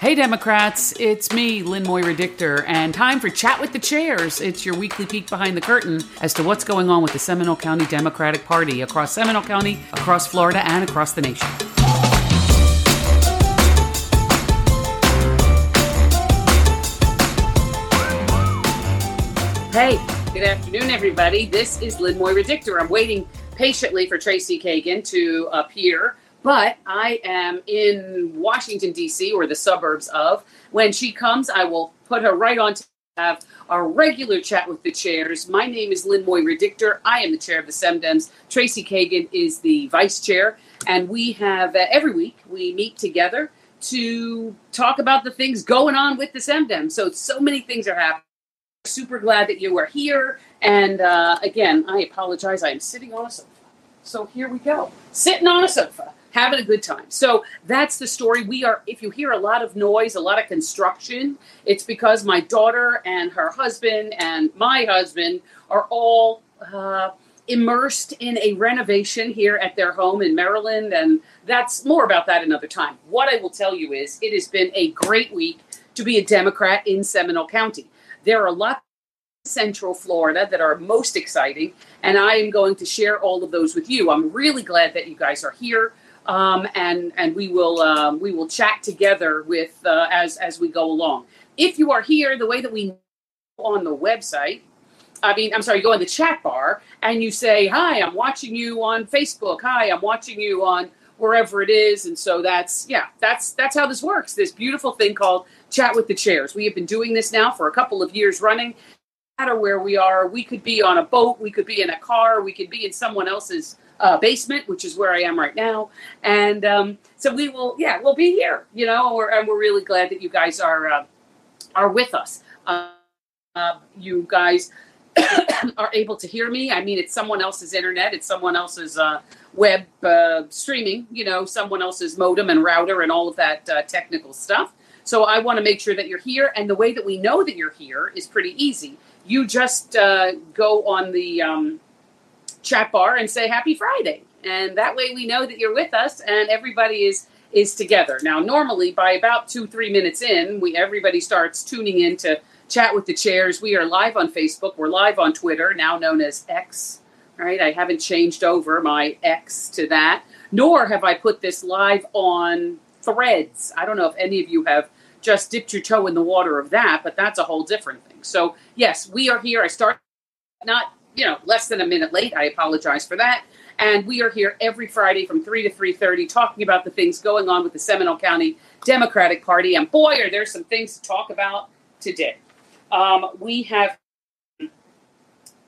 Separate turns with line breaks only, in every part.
Hey, Democrats, it's me, Lynn Moira Dictor, and time for Chat with the Chairs. It's your weekly peek behind the curtain as to what's going on with the Seminole County Democratic Party across Seminole County, across Florida, and across the nation. Hey, good afternoon, everybody. This is Lynn Moira Dictor. I'm waiting patiently for Tracy Kagan to appear but I am in Washington, D.C., or the suburbs of. When she comes, I will put her right on to have our regular chat with the chairs. My name is Lynn Moira Dictor. I am the chair of the SEMDEMS. Tracy Kagan is the vice chair. And we have, uh, every week, we meet together to talk about the things going on with the SEMDEMS. So, so many things are happening. Super glad that you are here. And uh, again, I apologize. I am sitting on a sofa. So here we go. Sitting on a sofa having a good time. So that's the story. We are, if you hear a lot of noise, a lot of construction, it's because my daughter and her husband and my husband are all uh, immersed in a renovation here at their home in Maryland. And that's more about that another time. What I will tell you is it has been a great week to be a Democrat in Seminole County. There are lots Central Florida that are most exciting, and I am going to share all of those with you. I'm really glad that you guys are here um, and and we will um, we will chat together with uh, as as we go along. If you are here, the way that we on the website, I mean, I'm sorry, you go in the chat bar and you say, "Hi, I'm watching you on Facebook. Hi, I'm watching you on wherever it is." And so that's yeah, that's that's how this works. This beautiful thing called chat with the chairs. We have been doing this now for a couple of years running. No matter where we are, we could be on a boat, we could be in a car, we could be in someone else's uh, basement, which is where I am right now. And um, so we will, yeah, we'll be here, you know, we're, and we're really glad that you guys are uh, are with us. Uh, you guys are able to hear me. I mean, it's someone else's internet, it's someone else's uh, web uh, streaming, you know, someone else's modem and router and all of that uh, technical stuff. So I want to make sure that you're here. And the way that we know that you're here is pretty easy. You just go on the um, chat bar and say happy Friday. And that way we know that you're with us and everybody is is together. Now normally by about 2 3 minutes in, we everybody starts tuning in to chat with the chairs. We are live on Facebook, we're live on Twitter, now known as X. Right? I haven't changed over my X to that, nor have I put this live on Threads. I don't know if any of you have just dipped your toe in the water of that, but that's a whole different thing. So, yes, we are here. I start not you know, less than a minute late. I apologize for that. And we are here every Friday from 3 to 3.30 talking about the things going on with the Seminole County Democratic Party. And boy, are there some things to talk about today. Um, we have,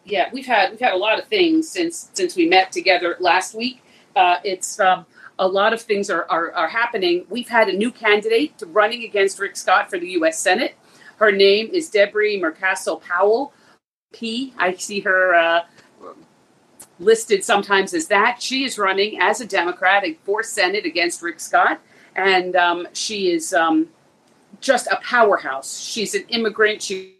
yeah, we've had we've had a lot of things since since we met together last week. Uh, it's um, a lot of things are, are, are happening. We've had a new candidate running against Rick Scott for the U.S. Senate. Her name is Debbie Mucarsel-Powell. P. I see her uh, listed sometimes as that. She is running as a Democrat for Senate against Rick Scott, and um, she is um, just a powerhouse. She's an immigrant. She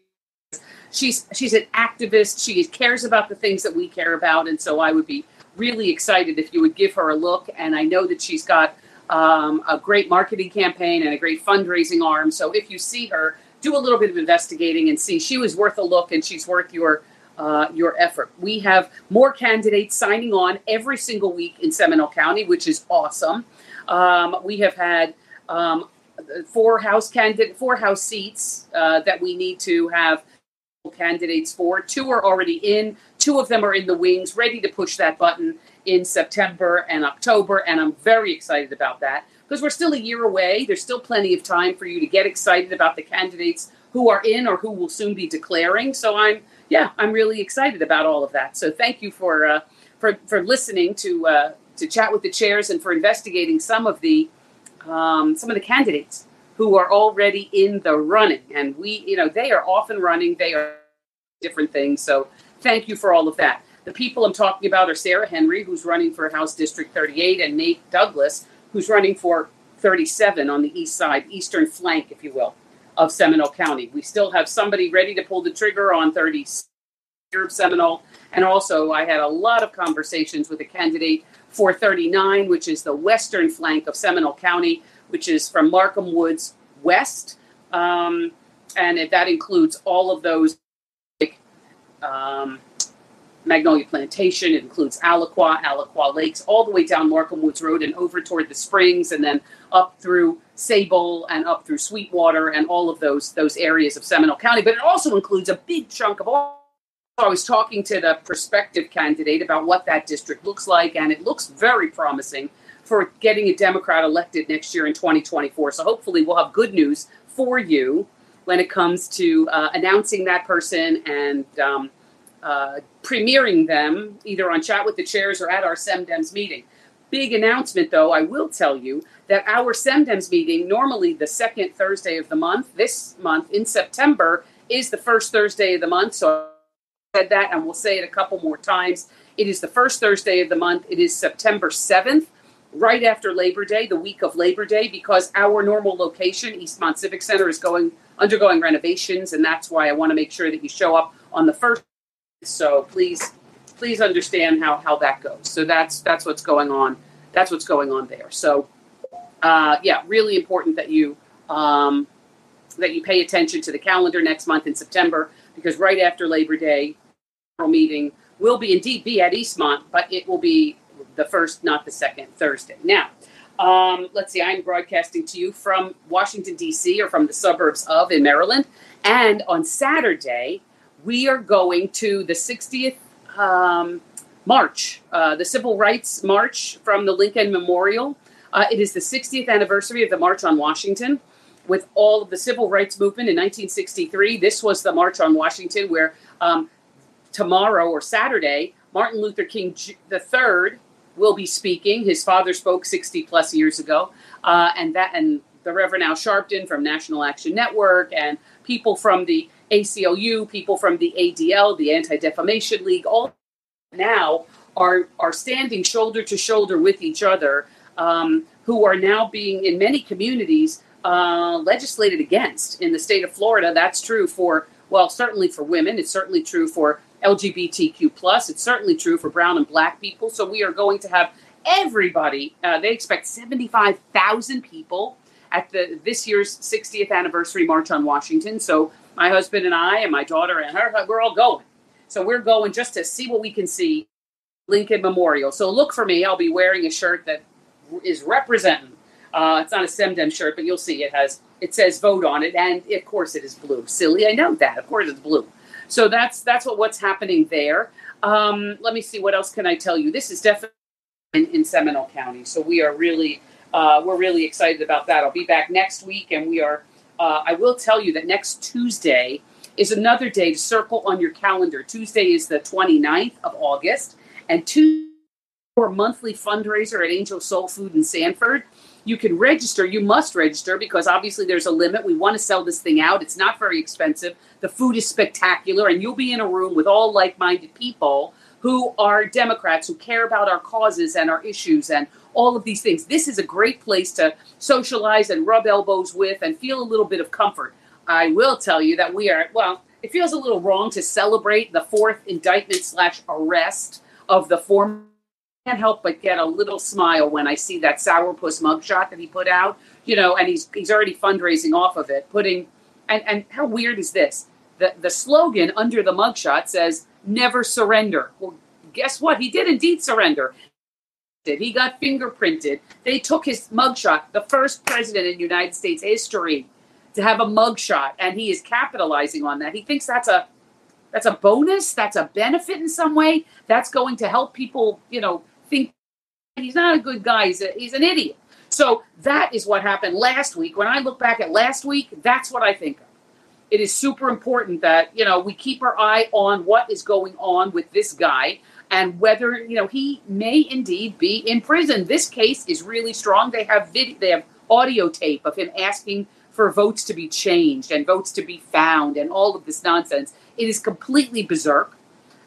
she's she's an activist. She cares about the things that we care about, and so I would be really excited if you would give her a look. And I know that she's got um, a great marketing campaign and a great fundraising arm. So if you see her, do a little bit of investigating and see she was worth a look and she's worth your uh, your effort. We have more candidates signing on every single week in Seminole County, which is awesome. Um, we have had um, four house candidate four house seats uh, that we need to have candidates for. Two are already in. Two of them are in the wings, ready to push that button in September and October, and I'm very excited about that because we're still a year away. There's still plenty of time for you to get excited about the candidates who are in or who will soon be declaring. So I'm, yeah, I'm really excited about all of that. So thank you for uh, for for listening to uh, to chat with the chairs and for investigating some of the um, some of the candidates who are already in the running. And we, you know, they are often running. They are different things. So thank you for all of that. The people I'm talking about are Sarah Henry, who's running for House District 38, and Nate Douglas, who's running for 37 on the east side, eastern flank, if you will, of Seminole County. We still have somebody ready to pull the trigger on 30 Seminole. And also, I had a lot of conversations with a candidate for 39, which is the western flank of Seminole County, which is from Markham Woods West, um, and that includes all of those. Um, Magnolia Plantation. It includes Alaqua, Alaqua Lakes, all the way down Markham Woods Road and over toward the Springs, and then up through Sable and up through Sweetwater and all of those those areas of Seminole County. But it also includes a big chunk of all. I was talking to the prospective candidate about what that district looks like, and it looks very promising for getting a Democrat elected next year in 2024. So hopefully, we'll have good news for you when it comes to uh, announcing that person and. Um, uh, premiering them either on Chat with the Chairs or at our SEMDEMS meeting. Big announcement, though, I will tell you that our SEMDEMS meeting, normally the second Thursday of the month, this month in September, is the first Thursday of the month. So I said that, and we'll say it a couple more times. It is the first Thursday of the month. It is September 7th, right after Labor Day, the week of Labor Day, because our normal location, Eastmonte Civic Center, is going undergoing renovations, and that's why I want to make sure that you show up on the first so please, please understand how how that goes. So that's that's what's going on. That's what's going on there. So uh, yeah, really important that you um, that you pay attention to the calendar next month in September because right after Labor Day, meeting will be indeed be at Eastmonte, but it will be the first, not the second Thursday. Now, um, let's see, I'm broadcasting to you from Washington, D.C., or from the suburbs of in Maryland. And on Saturday, we are going to the 60th um, March, uh, the Civil Rights March from the Lincoln Memorial. Uh, it is the 60th anniversary of the March on Washington. With all of the civil rights movement in 1963, this was the March on Washington, where um, tomorrow or Saturday, Martin Luther King III will be speaking. His father spoke 60 plus years ago, uh, and that and the Reverend Al Sharpton from National Action Network and people from the ACLU, people from the ADL, the Anti Defamation League, all now are are standing shoulder to shoulder with each other, um, who are now being in many communities uh, legislated against. In the state of Florida, that's true for well, certainly for women. It's certainly true for LGBTQ plus. It's certainly true for brown and black people. So we are going to have everybody. Uh, they expect seventy five thousand people at the this year's 60th anniversary march on Washington. So my husband and I and my daughter and her, we're all going. So we're going just to see what we can see Lincoln Memorial. So look for me. I'll be wearing a shirt that is representing. Uh, it's not a SEMDEM shirt, but you'll see it has it says vote on it, and of course it is blue. Silly, I know that. Of course it's blue. So that's that's what what's happening there. Um, let me see what else can I tell you. This is definitely in, in Seminole County, so we are really uh, we're really excited about that. I'll be back next week, and we are uh, I will tell you that next Tuesday is another day to circle on your calendar. Tuesday is the 29th of August, and Tuesday for monthly fundraiser at Angel Soul Food in Sanford. You can register. You must register because obviously there's a limit. We want to sell this thing out. It's not very expensive. The food is spectacular, and you'll be in a room with all like minded people who are Democrats who care about our causes and our issues and all of these things. This is a great place to socialize and rub elbows with and feel a little bit of comfort. I will tell you that we are, well, it feels a little wrong to celebrate the fourth indictment slash arrest of the former. I can't help but get a little smile when I see that sourpuss mugshot that he put out, you know, and he's he's already fundraising off of it, putting and and how weird is this? The the slogan under the mugshot says never surrender. Well, guess what? He did indeed surrender. He got fingerprinted. They took his mugshot, the first president in United States history to have a mugshot, and he is capitalizing on that. He thinks that's a that's a bonus, that's a benefit in some way. That's going to help people, you know, think he's not a good guy. He's, a, he's an idiot. So that is what happened last week. When I look back at last week, that's what I think of. It is super important that, you know, we keep our eye on what is going on with this guy and whether you know he may indeed be in prison. This case is really strong. They have video, they have audio tape of him asking for votes to be changed and votes to be found and all of this nonsense. It is completely berserk.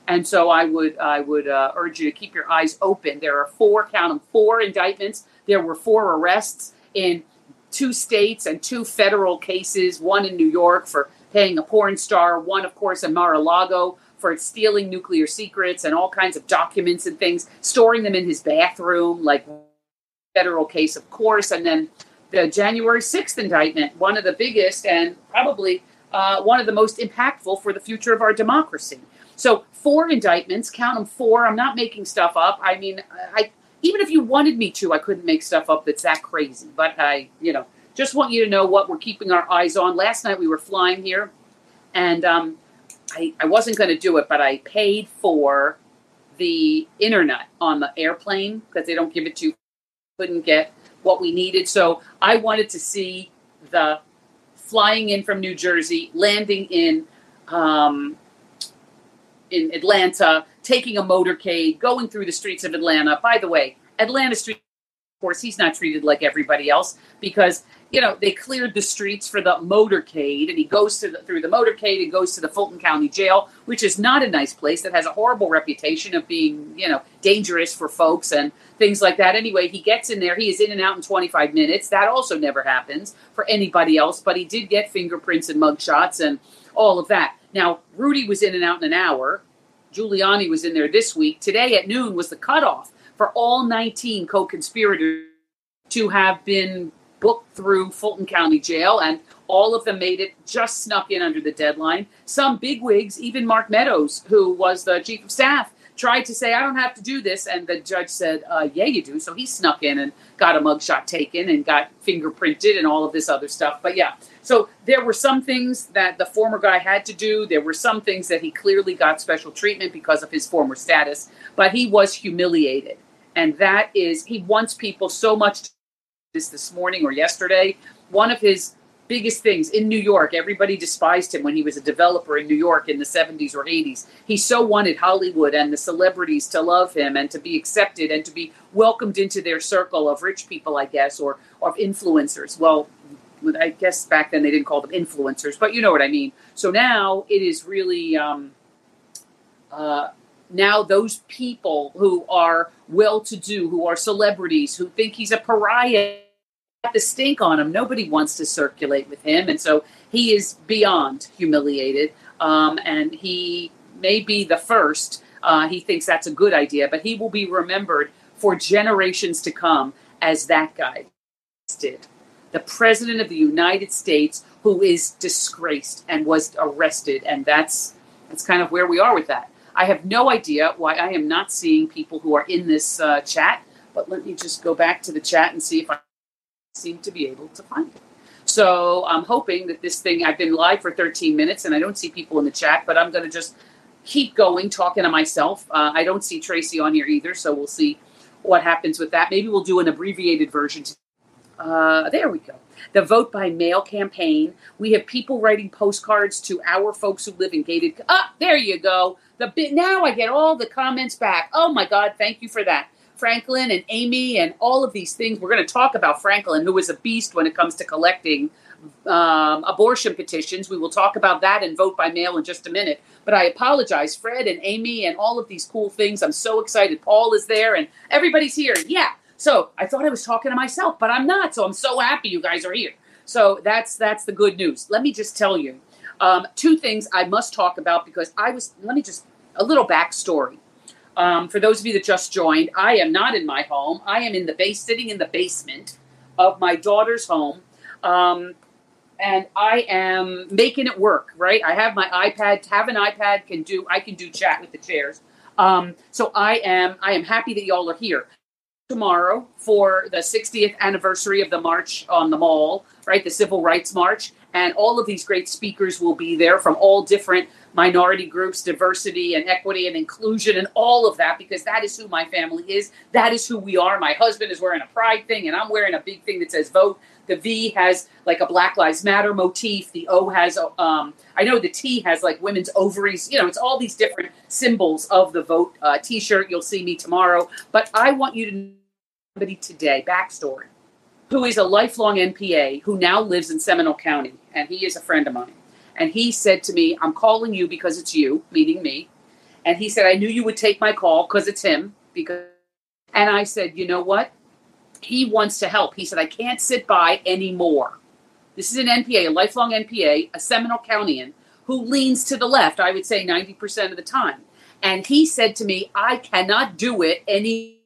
And so I would I would uh, urge you to keep your eyes open. There are four, count them, four indictments. There were four arrests in two states and two federal cases. One in New York for paying a porn star. One, of course, in Mar-a-Lago for stealing nuclear secrets and all kinds of documents and things, storing them in his bathroom, like federal case, of course, and then the January 6th indictment, one of the biggest and probably uh, one of the most impactful for the future of our democracy. So, four indictments, count them four. I'm not making stuff up. I mean, I even if you wanted me to, I couldn't make stuff up that's that crazy. But I, you know, just want you to know what we're keeping our eyes on. Last night we were flying here, and um, I, I wasn't going to do it, but I paid for the internet on the airplane because they don't give it to you. Couldn't get what we needed. So I wanted to see the flying in from New Jersey, landing in um, in Atlanta, taking a motorcade, going through the streets of Atlanta. By the way, Atlanta street, of course, he's not treated like everybody else because you know, they cleared the streets for the motorcade, and he goes the, through the motorcade and goes to the Fulton County Jail, which is not a nice place that has a horrible reputation of being, you know, dangerous for folks and things like that. Anyway, he gets in there. He is in and out in 25 minutes. That also never happens for anybody else, but he did get fingerprints and mugshots and all of that. Now, Rudy was in and out in an hour. Giuliani was in there this week. Today at noon was the cutoff for all 19 co conspirators to have been booked through Fulton County Jail, and all of them made it, just snuck in under the deadline. Some bigwigs, even Mark Meadows, who was the chief of staff, tried to say, I don't have to do this. And the judge said, uh, Yeah, you do. So he snuck in and got a mugshot taken and got fingerprinted and all of this other stuff. But yeah, so there were some things that the former guy had to do. There were some things that he clearly got special treatment because of his former status, but he was humiliated. And that is, he wants people so much this this morning or yesterday. One of his biggest things in New York, everybody despised him when he was a developer in New York in the 70s or 80s. He so wanted Hollywood and the celebrities to love him and to be accepted and to be welcomed into their circle of rich people, I guess, or, of influencers. Well, I guess back then they didn't call them influencers, but you know what I mean. So now it is really. Um, uh, now those people who are well to do, who are celebrities, who think he's a pariah, the stink on him. Nobody wants to circulate with him. And so he is beyond humiliated. Um, and he may be the first. Uh, he thinks that's a good idea, but he will be remembered for generations to come as that guy did. The president of the United States who is disgraced and was arrested. And that's, that's kind of where we are with that. I have no idea why I am not seeing people who are in this uh, chat, but let me just go back to the chat and see if I seem to be able to find it. So I'm hoping that this thing, I've been live for 13 minutes and I don't see people in the chat, but I'm going to just keep going, talking to myself. Uh, I don't see Tracy on here either, so we'll see what happens with that. Maybe we'll do an abbreviated version. Uh, there we go. The vote by mail campaign. We have people writing postcards to our folks who live in gated. Ah, there you go. The bit now I get all the comments back. Oh my God, thank you for that. Franklin and Amy and all of these things. We're going to talk about Franklin, who is a beast when it comes to collecting um, abortion petitions. We will talk about that and vote by mail in just a minute. But I apologize, Fred and Amy and all of these cool things. I'm so excited. Paul is there and everybody's here. Yeah. So I thought I was talking to myself, but I'm not. So I'm so happy you guys are here. So that's that's the good news. Let me just tell you um, two things I must talk about because I was. Let me just a little backstory. Um, for those of you that just joined, I am not in my home. I am in the base, sitting in the basement of my daughter's home, um, and I am making it work. Right, I have my iPad. Have an iPad can do. I can do chat with the chairs. Um, so I am. I am happy that y'all are here tomorrow for the 60th anniversary of the march on the mall. Right, the Civil Rights March, and all of these great speakers will be there from all different minority groups, diversity and equity and inclusion and all of that because that is who my family is. That is who we are. My husband is wearing a pride thing and I'm wearing a big thing that says vote. The V has like a Black Lives Matter motif. The O has, um, I know the T has like women's ovaries. You know, it's all these different symbols of the vote uh, t shirt. You'll see me tomorrow. But I want you to know somebody today, backstory, who is a lifelong NPA who now lives in Seminole County. And he is a friend of mine and he said to me, I'm calling you because it's you, meaning me. And he said, I knew you would take my call because it's him. Because and I said, you know what? He wants to help. He said, I can't sit by anymore. This is an NPA, a lifelong NPA, a Seminole Countyan who leans to the left, I would say 90% of the time. And he said to me, I cannot do it any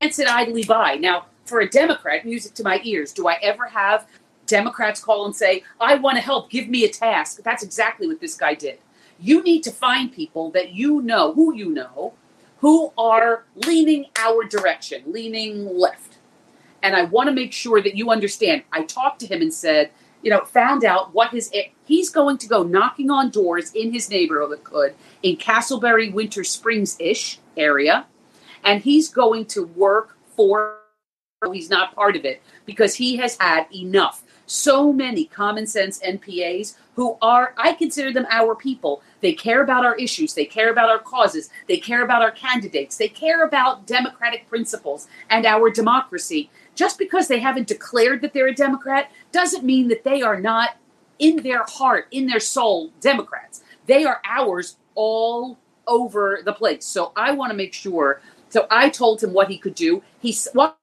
can't sit idly by. Now, for a Democrat, music to my ears. Do I ever have Democrats call and say, I want to help, give me a task? That's exactly what this guy did. You need to find people that you know, who you know, who are leaning our direction, leaning left. And I want to make sure that you understand. I talked to him and said, you know, found out what his he's going to go knocking on doors in his neighborhood in Casselberry Winter Springs ish area, and he's going to work for. He's not part of it because he has had enough. So many common sense NPAs who are, I consider them our people. They care about our issues. They care about our causes. They care about our candidates. They care about democratic principles and our democracy. Just because they haven't declared that they're a Democrat doesn't mean that they are not in their heart, in their soul, Democrats. They are ours all over the place. So I want to make sure. So I told him what he could do. He, well,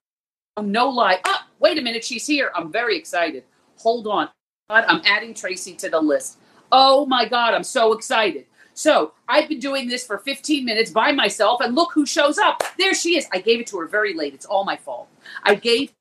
no lie. Oh, wait a minute, she's here. I'm very excited. Hold on. I'm adding Tracy to the list. Oh my God, I'm so excited. So I've been doing this for 15 minutes by myself, and look who shows up. There she is. I gave it to her very late. It's all my fault. I gave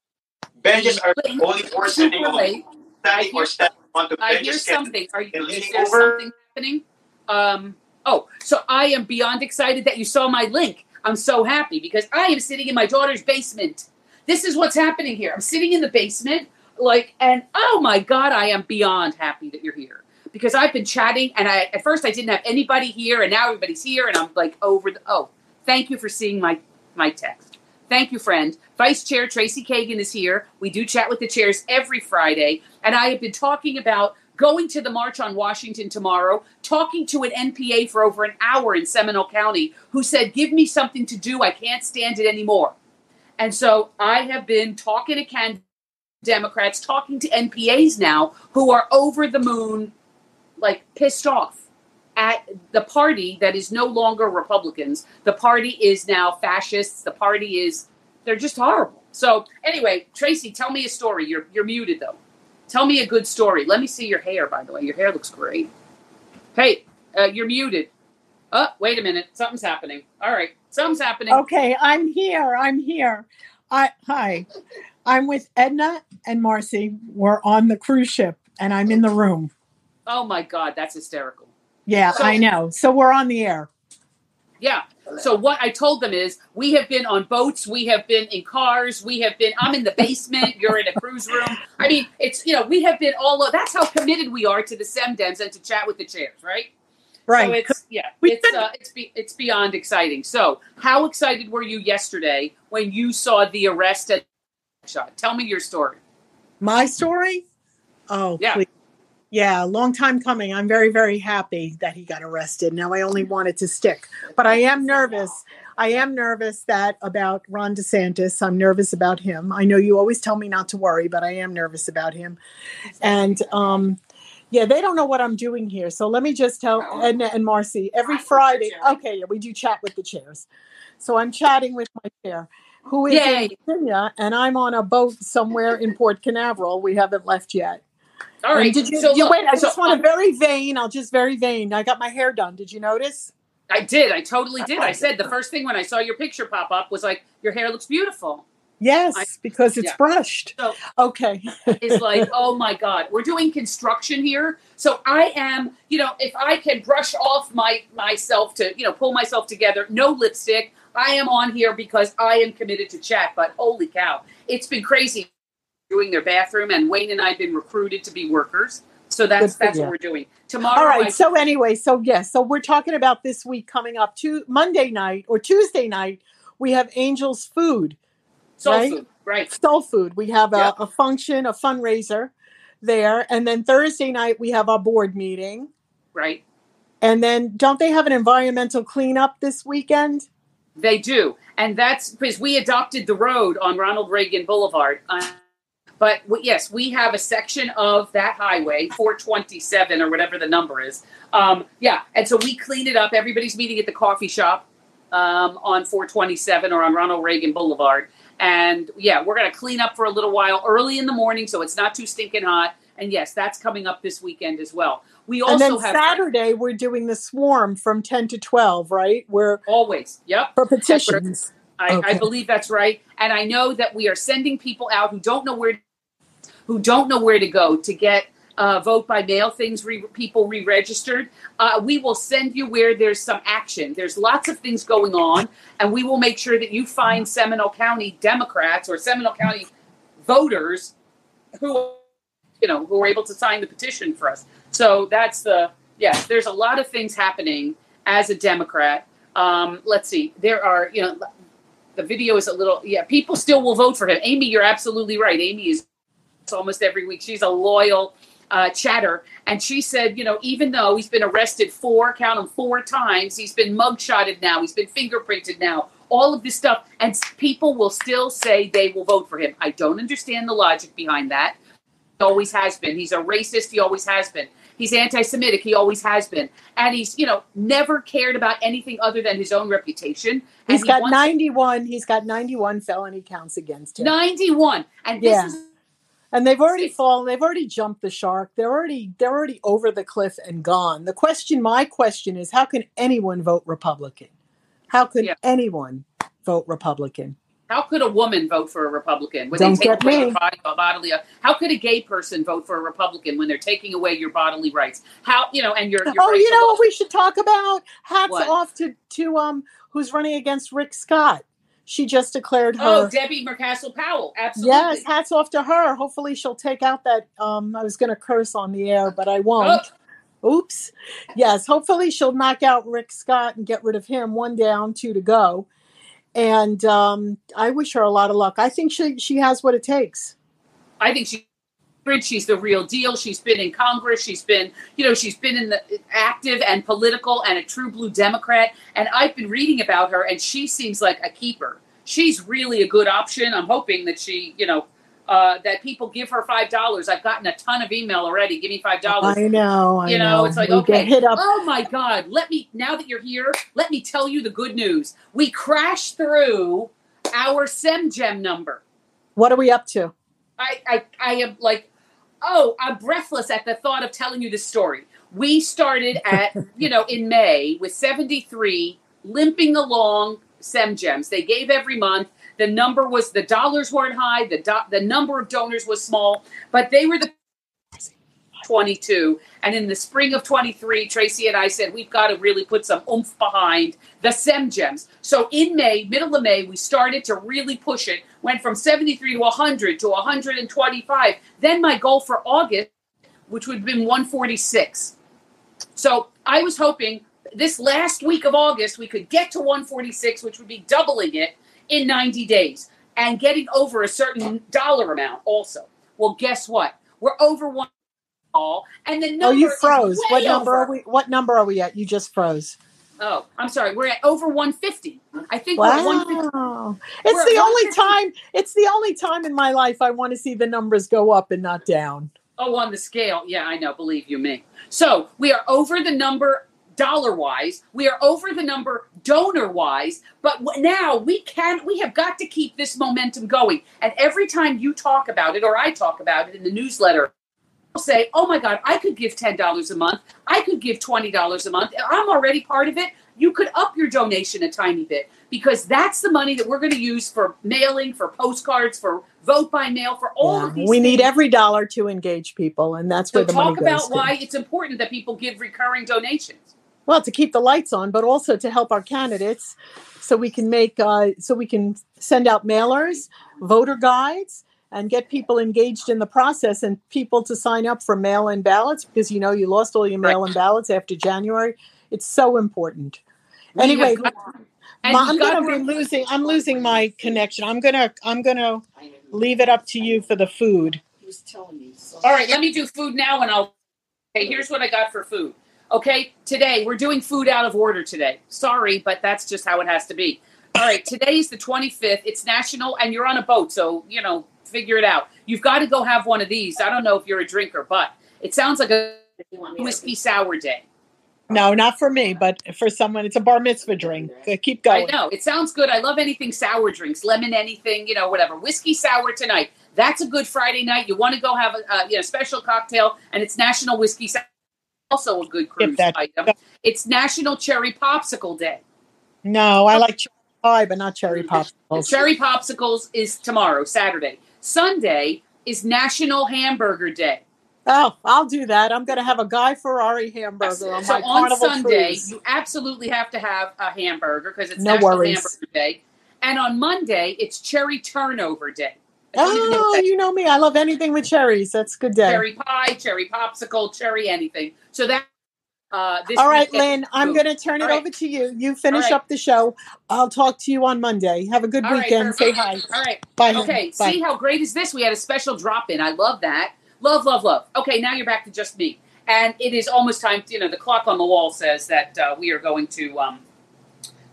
benches are only for
super late. I hear,
or standing on the
I hear something. Are you is there
over.
something happening? Um oh, so I am beyond excited that you saw my link. I'm so happy because I am sitting in my daughter's basement. This is what's happening here. I'm sitting in the basement, like, and oh my god, I am beyond happy that you're here because I've been chatting, and I at first I didn't have anybody here, and now everybody's here, and I'm like over the. Oh, thank you for seeing my my text. Thank you, friend. Vice Chair Tracy Kagan is here. We do chat with the chairs every Friday, and I have been talking about going to the March on Washington tomorrow, talking to an NPA for over an hour in Seminole County who said, Give me something to do. I can't stand it anymore. And so I have been talking to can Democrats, talking to NPAs now who are over the moon, like pissed off at the party that is no longer Republicans. The party is now fascists. The party is they're just horrible. So anyway, Tracy, tell me a story. You're you're muted though. Tell me a good story. Let me see your hair, by the way. Your hair looks great. Hey, uh, you're muted. Oh, wait a minute. Something's happening. All right, something's happening.
Okay, I'm here. I'm here. I hi. I'm with Edna and Marcy. We're on the cruise ship and I'm in the room.
Oh my God, that's hysterical.
Yeah,
So-
I know. So we're on the air.
Yeah. So what I told them is we have been on boats, we have been in cars, we have been I'm in the basement, you're in a cruise room. I mean, it's you know, we have been all that's how committed we are to the SEMDEMs and to chat with the chairs, right?
Right.
So it's yeah, it's uh, it's be, it's beyond exciting. So, how excited were you yesterday when you saw the arrest at shot? Tell me your story.
My story? Oh,
Yeah.
please. Yeah, long time coming. I'm very, very happy that he got arrested. Now I only want it to stick. But I am nervous. I am nervous that about Ron DeSantis. I'm nervous about him. I know you always tell me not to worry, but I am nervous about him. And um yeah, they don't know what I'm doing here. So let me just tell Edna and Marcy every Friday. Okay, yeah, we do chat with the chairs. So I'm chatting with my chair, who is
Yay.
in Virginia, and I'm on a boat somewhere in Port Canaveral. We haven't left yet.
All right. And.
Did you,
so
you wait? I
so,
just want to very vain. I'll just very vain. I got my hair done. Did you notice?
I did. I totally did. I said the first thing when I saw your picture pop up was like, "Your hair looks beautiful."
Yes,
I-
because it's
yeah.
brushed.
So
Okay.
is like, oh my God, we're doing construction here. So I am, you know, if I can brush off my myself to, you know, pull myself together, no lipstick. I am on here because I am committed to chat. But holy cow, it's been crazy doing their bathroom, and Wayne and I have been recruited to be workers. So that's that's
you.
what we're doing tomorrow.
All right.
I-
So anyway, so yes, so we're talking about this week coming up to Monday night or Tuesday night. We have Angels Food,
soul
right?
food, right?
Soul Food. We have a,
Yep.
a function, a fundraiser there, and then Thursday night we have our board meeting.
Right.
And then don't they have an environmental cleanup this weekend?
They do, and that's because we adopted the road on Ronald Reagan Boulevard. Uh, but w- yes, we have a section of that highway, 427 or whatever the number is. Um, yeah, and so we clean it up. Everybody's meeting at the coffee shop um, on 427 or on Ronald Reagan Boulevard. And yeah, we're going to clean up for a little while early in the morning so it's not too stinking hot. And yes, that's coming up this weekend as well. We
and
also
then
have
Saturday we're doing the swarm from 10 to 12, right? We're
always, yep.
for petitions.
I,
Okay.
I believe that's right, and I know that we are sending people out who don't know where, who don't know where to go to get uh, vote by mail things, re- people re-registered. Uh, we will send you where there's some action. There's lots of things going on, and we will make sure that you find Seminole County Democrats or Seminole County voters who, you know, who were able to sign the petition for us. So that's the yes. There's a lot of things happening as a Democrat. Um, let's see. There are you know the video is a little yeah people still will vote for him amy you're absolutely right amy is almost every week she's a loyal uh, chatter and she said you know even though he's been arrested four count him four times he's been mugshotted now he's been fingerprinted now all of this stuff and people will still say they will vote for him i don't understand the logic behind that always has been he's a racist he always has been he's anti-semitic he always has been and he's you know never cared about anything other than his own reputation
He's
and
got
wants-
91. He's got 91 felony counts against him.
91 and this
Yeah.
is
And they've already fallen. They've already jumped the shark. They're already they're already over the cliff and gone. The question, my question is, how can anyone vote Republican? How could
Yeah.
anyone vote Republican?
How could a woman vote for a republican when
Don't
they take away your body, bodily how could a gay person vote for a republican when they're taking away your bodily rights how you know and your, your
oh, you know what we should talk about? Hats
What?
off to to um who's running against Rick Scott. She just declared her.
oh Debbie Mucarsel-Powell absolutely
Yes, hats off to her. Hopefully, she'll take out that. Um, I was going to curse on the air, but I won't.
Oh,
Oops. Yes, hopefully she'll knock out Rick Scott and get rid of him. One down, two to go. And um, I wish her a lot of luck. I think she she has what it takes.
i think she she's the real deal. She's been in congress. She's been you know she's been in the active and political and a true blue democrat. And i've been reading about her and she seems like a keeper. She's really a good option. I'm hoping that she you know uh, that people give her five dollars i've gotten a ton of email already give me five dollars
I know. I
you know, it's like
We
okay
hit up.
oh my god let me now that you're here let me tell you the good news we crashed through our semgem number
What are we up to?
I, I I am like, oh, I'm breathless at the thought of telling you this story. We started at, you know, in May with 73, limping along SemGems. They gave every month. The number was the dollars weren't high. The do, the number of donors was small, but they were the 22. And in the spring of 23, Tracy and I said we've got to really put some oomph behind the SEM gems. So in May, middle of May, we started to really push it. Went from 73 to 100 to 125. Then my goal for August, which would have been 146. So I was hoping this last week of August we could get to 146, which would be doubling it in 90 days and getting over a certain dollar amount also. Well, guess what? We're over one all, and the number
Oh, you froze. What number
over.
are we? What number are we at? You just froze.
Oh, I'm sorry. We're at over 150. I think we're 150.
Wow. It's
We're
the only time. It's the only time in my life I want to see the numbers go up and not down.
Oh, on the scale. Yeah, I know. Believe you me. So we are over the number dollar wise. We are over the number donor wise. But now we can. We have got to keep this momentum going. And every time you talk about it, or I talk about it in the newsletter, I'll say, "Oh my God, I could give ten dollars a month. I could give twenty dollars a month. I'm already part of it." You could up your donation a tiny bit because that's the money that we're going to use for mailing, for postcards, for vote by mail, for all
Yeah.
of these.
We need every dollar to engage people, and that's
So
where the money
talk
goes.
about
to.
why it's important that people give recurring donations.
Well to keep the lights on but also to help our candidates so we can make uh, so we can send out mailers voter guides and get people engaged in the process and people to sign up for mail-in ballots because you know you lost all your mail-in ballots after january it's so important
We
anyway
got- and
i'm gonna be losing i'm losing my connection i'm gonna i'm gonna leave it up to you for the food
All right, let me do food now, and I'll. Okay, here's what I got for food. Okay, today we're doing food out of order today. Sorry, but that's just how it has to be. All right, today is the 25th. It's national, and you're on a boat, so you know, figure it out. You've got to go have one of these. I don't know if you're a drinker, but it sounds like a whiskey sour day.
no not for me but for someone it's a bar mitzvah drink keep
I
going
know. It sounds good. I love anything sour drinks, lemon anything, you know, whatever. Whiskey sour tonight. That's a good Friday night. You want to go have a, a you know, special cocktail, and it's National Whiskey Sour. Also a good cruise
that-
item. It's National Cherry Popsicle Day.
no i oh. like cherry pie, but not cherry popsicles.
Cherry popsicles is tomorrow, Saturday. Sunday is National Hamburger Day.
Oh, I'll do that. I'm going to have a Guy Fieri hamburger on
so
my
on
carnival
Sunday,
cruise.
you absolutely have to have a hamburger because it's
No
National
worries.
Hamburger Day. And on Monday, it's Cherry Turnover Day. I don't even know
Oh, you know me. I love anything with cherries. That's a good day.
cherry pie, cherry popsicle, cherry anything. So that uh, this
All right, Lynn, I'm going to turn it
All right.
over to you. You finish
right.
up the show. I'll talk to you on Monday. Have a good
All right,
weekend. Say hi.
All right.
Bye.
Okay.
Bye.
See how great is this? We had a special drop in. I love that. Love, love, love. Okay, now you're back to just me. And it is almost time. You know, the clock on the wall says that uh, we are going to. Um,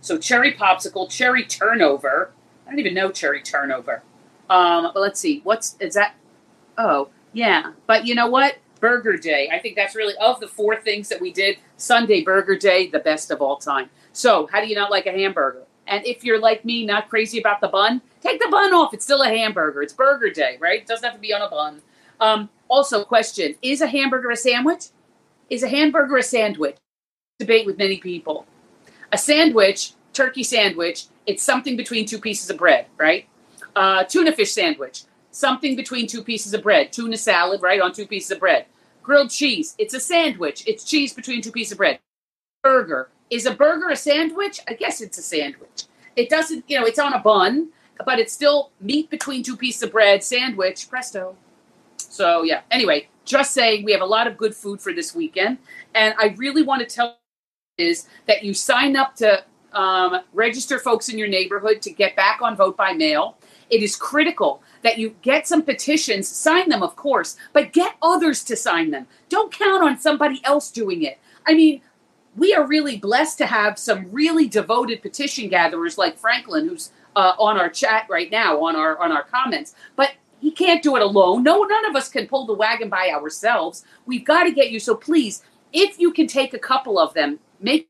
so cherry popsicle, cherry turnover. I don't even know cherry turnover. Um, but let's see. What's is that? Oh, yeah. But you know what? Burger Day. I think that's really of the four things that we did. Sunday Burger Day, the best of all time. So, how do you not like a hamburger? And if you're like me, not crazy about the bun, take the bun off. It's still a hamburger. It's Burger Day, right? It doesn't have to be on a bun. Um, also, question: Is a hamburger a sandwich? Is a hamburger a sandwich? Debate with many people. A sandwich, turkey sandwich, it's something between two pieces of bread, right? Uh, tuna fish sandwich, something between two pieces of bread. Tuna salad, right, on two pieces of bread. Grilled cheese, it's a sandwich. It's cheese between two pieces of bread. Burger, is a burger a sandwich? I guess it's a sandwich. It doesn't, you know, it's on a bun, but it's still meat between two pieces of bread, sandwich, presto. So, yeah, anyway, just saying we have a lot of good food for this weekend. And I really want to tell is that you sign up to um, register folks in your neighborhood to get back on vote by mail. It is critical that you get some petitions, sign them, of course, but get others to sign them. Don't count on somebody else doing it. I mean, we are really blessed to have some really devoted petition gatherers like Franklin, who's uh, on our chat right now, on our on our comments. But he can't do it alone. No, none of us can pull the wagon by ourselves. We've got to get you. So please, if you can take a couple of them, make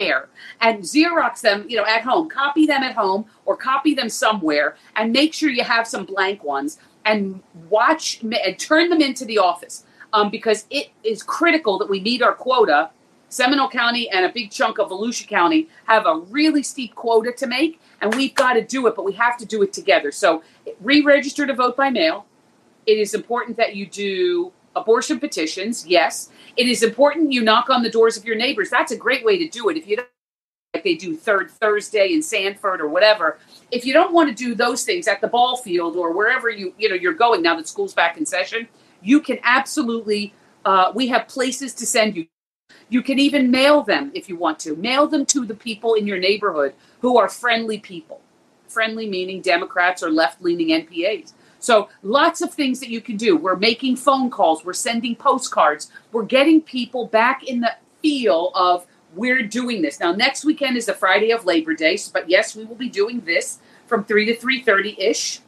there and Xerox them, you know, at home. Copy them at home or copy them somewhere, and make sure you have some blank ones and watch and turn them into the office um, because it is critical that we meet our quota. Seminole County and a big chunk of Volusia County have a really steep quota to make, and we've got to do it, but we have to do it together. So, re-register to vote by mail. It is important that you do abortion petitions. Yes, it is important you knock on the doors of your neighbors. That's a great way to do it. If you don't like they do third Thursday in Sanford or whatever, if you don't want to do those things at the ball field or wherever you you know you're going now that school's back in session, you can absolutely. Uh, we have places to send you. You can even mail them if you want to. Mail them to the people in your neighborhood who are friendly people. Friendly meaning Democrats or left leaning NPAs. So lots of things that you can do. We're making phone calls, we're sending postcards, we're getting people back in the feel of we're doing this. Now next weekend is the Friday of Labor Day, but yes, we will be doing this from 3 to 3:30 ish.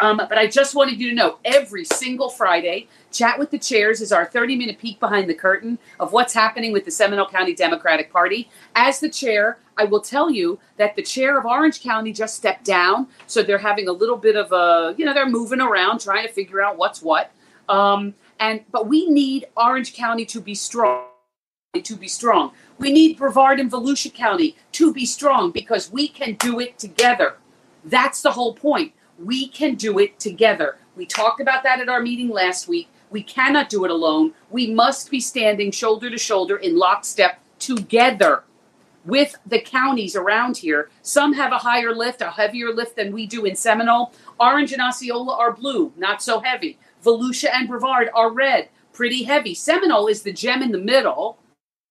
Um, but I just wanted you to know every single Friday, Chat with the Chairs is our 30 minute peek behind the curtain of what's happening with the Seminole County Democratic Party. As the chair, I will tell you that the chair of Orange County just stepped down. So they're having a little bit of a, you know, they're moving around trying to figure out what's what. Um, and but we need Orange County to be strong. To be strong. We need Brevard and Volusia County to be strong because we can do it together. That's the whole point. We can do it together. We talked about that at our meeting last week. We cannot do it alone. We must be standing shoulder to shoulder in lockstep together with the counties around here. Some have a higher lift, a heavier lift than we do in Seminole. Orange and Osceola are blue, not so heavy. Volusia and Brevard are red, pretty heavy. Seminole is the gem in the middle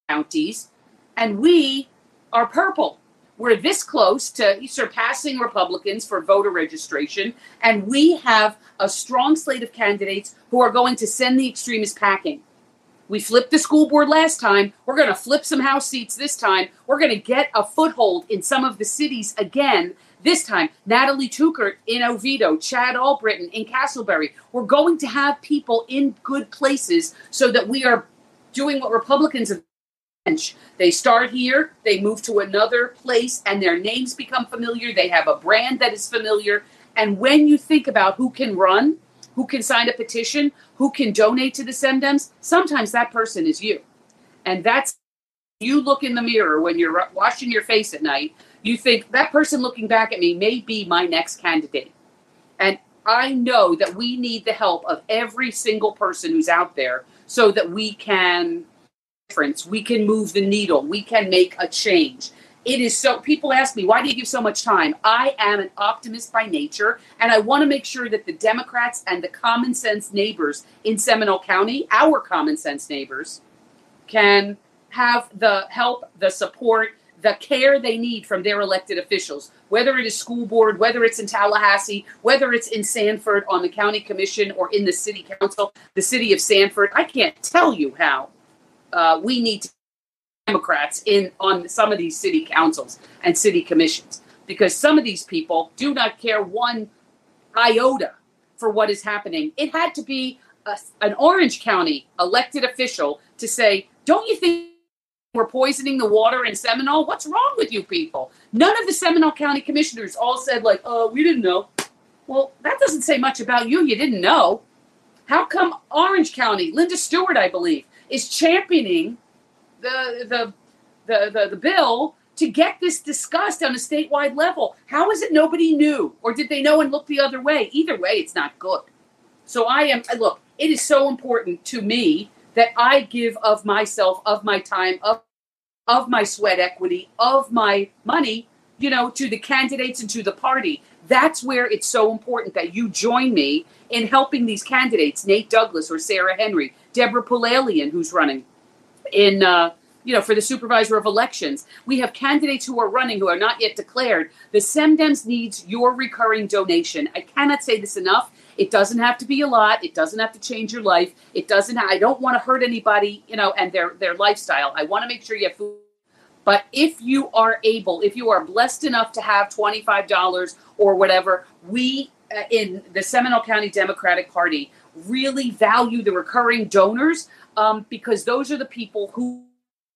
counties, and we are purple. We're this close to surpassing Republicans for voter registration, and we have a strong slate of candidates who are going to send the extremists packing. We flipped the school board last time. We're going to flip some House seats this time. We're going to get a foothold in some of the cities again this time. Natalie Tukert in Oviedo, Chad Albritton in Casselberry. We're going to have people in good places so that we are doing what Republicans have they start here, they move to another place, and their names become familiar. They have a brand that is familiar. And when you think about who can run, who can sign a petition, who can donate to the SEMDEMs, sometimes that person is you. And that's you look in the mirror when you're washing your face at night. you think that person looking back at me may be my next candidate. And I know that we need the help of every single person who's out there so that we can difference, we can move the needle, we can make a change. It is so people ask me, why do you give so much time? I am an optimist by nature, and I want to make sure that the Democrats and the common sense neighbors in Seminole County, our common sense neighbors, can have the help, the support, the care they need from their elected officials, whether it is school board, whether it's in Tallahassee, whether it's in Sanford on the county commission or in the city council, the city of Sanford. I can't tell you how uh, we need Democrats in on some of these city councils and city commissions because some of these people do not care one iota for what is happening. It had to be a, an Orange County elected official to say, "Don't you think we're poisoning the water in Seminole? What's wrong with you people?" None of the Seminole County commissioners all said like, "Oh, we didn't know." Well, that doesn't say much about you. You didn't know. How come Orange County, Linda Stewart, I believe, is championing the, the the the the, bill to get this discussed on a statewide level. How is it nobody knew, or did they know and look the other way? Either way, it's not good. So I am look. It is so important to me that I give of myself, of my time, of of my sweat equity, of my money, you know, to the candidates and to the party. That's where it's so important that you join me in helping these candidates, Nate Douglas or Sarah Henry, Deborah Poulalion, who's running in uh, you know for the supervisor of elections. We have candidates who are running who are not yet declared. The SEMDEMS needs your recurring donation. I cannot say this enough. It doesn't have to be a lot. It doesn't have to change your life. It doesn't. I don't want to hurt anybody, you know, and their their lifestyle. I want to make sure you have food. But if you are able, if you are blessed enough to have twenty five dollars or whatever, we uh, in the Seminole County Democratic Party really value the recurring donors um, because those are the people who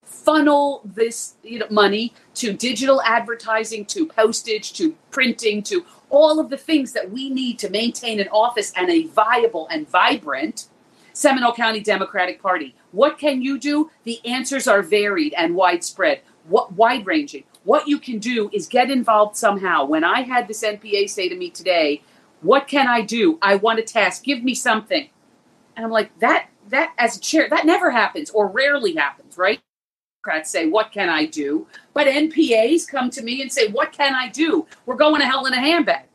funnel this you know, money to digital advertising, to postage, to printing, to all of the things that we need to maintain an office and a viable and vibrant Seminole County Democratic Party. What can you do? The answers are varied and widespread, what wide ranging. What you can do is get involved somehow. When I had this NPA say to me today, "What can I do? I want a task. Give me something." And I'm like, "That that as a chair, that never happens or rarely happens, right? Democrats say, What can I do? But NPAs come to me and say, What can I do? We're going to hell in a handbag.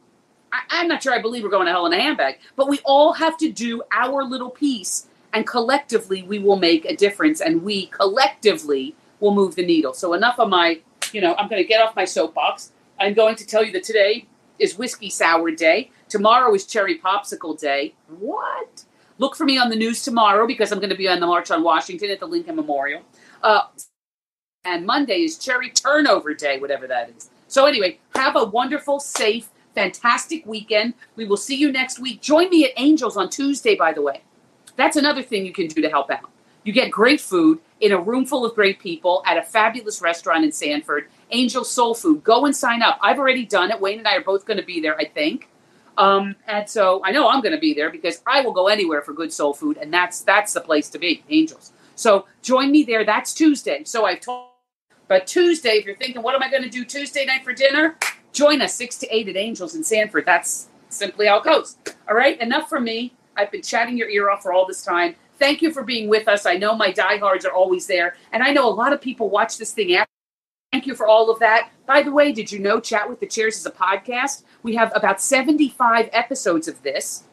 I, am not sure I believe we're going to hell in a handbag, but we all have to do our little piece, and collectively we will make a difference, and we collectively will move the needle. So, enough of my, you know, I'm going to get off my soapbox. I'm going to tell you that today is whiskey sour day. Tomorrow is cherry popsicle day. What? Look for me on the news tomorrow because I'm going to be on the March on Washington at the Lincoln Memorial. Uh, and Monday is Cherry Turnover Day, whatever that is. So, anyway, have a wonderful, safe, fantastic weekend. We will see you next week. Join me at Angels on Tuesday, by the way. That's another thing you can do to help out. You get great food in a room full of great people at a fabulous restaurant in Sanford, Angel Soul Food. Go and sign up. I've already done it. Wayne and I are both going to be there, I think. Um, and so I know I'm going to be there because I will go anywhere for good soul food, and that's that's the place to be, Angels. So join me there. That's Tuesday. So I've told, but Tuesday, if you're thinking, what am I going to do Tuesday night for dinner? Join us six to eight at Angels in Sanford. That's simply how it goes. All right, enough for me. I've been chatting your ear off for all this time. Thank you for being with us. I know my diehards are always there, and I know a lot of people watch this thing after. Thank you for all of that. By the way, did you know Chat with the Chairs is a podcast? We have about 75 episodes of this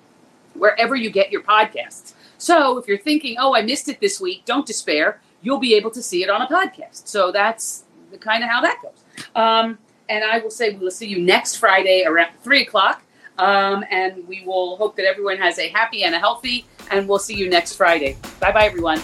wherever you get your podcasts. So if you're thinking, oh, I missed it this week, don't despair. You'll be able to see it on a podcast. So that's the kind of how that goes. Um, and I will say we will see you next Friday around three o'clock. Um, and we will hope that everyone has a happy and a healthy. And we'll see you next Friday. Bye bye, everyone.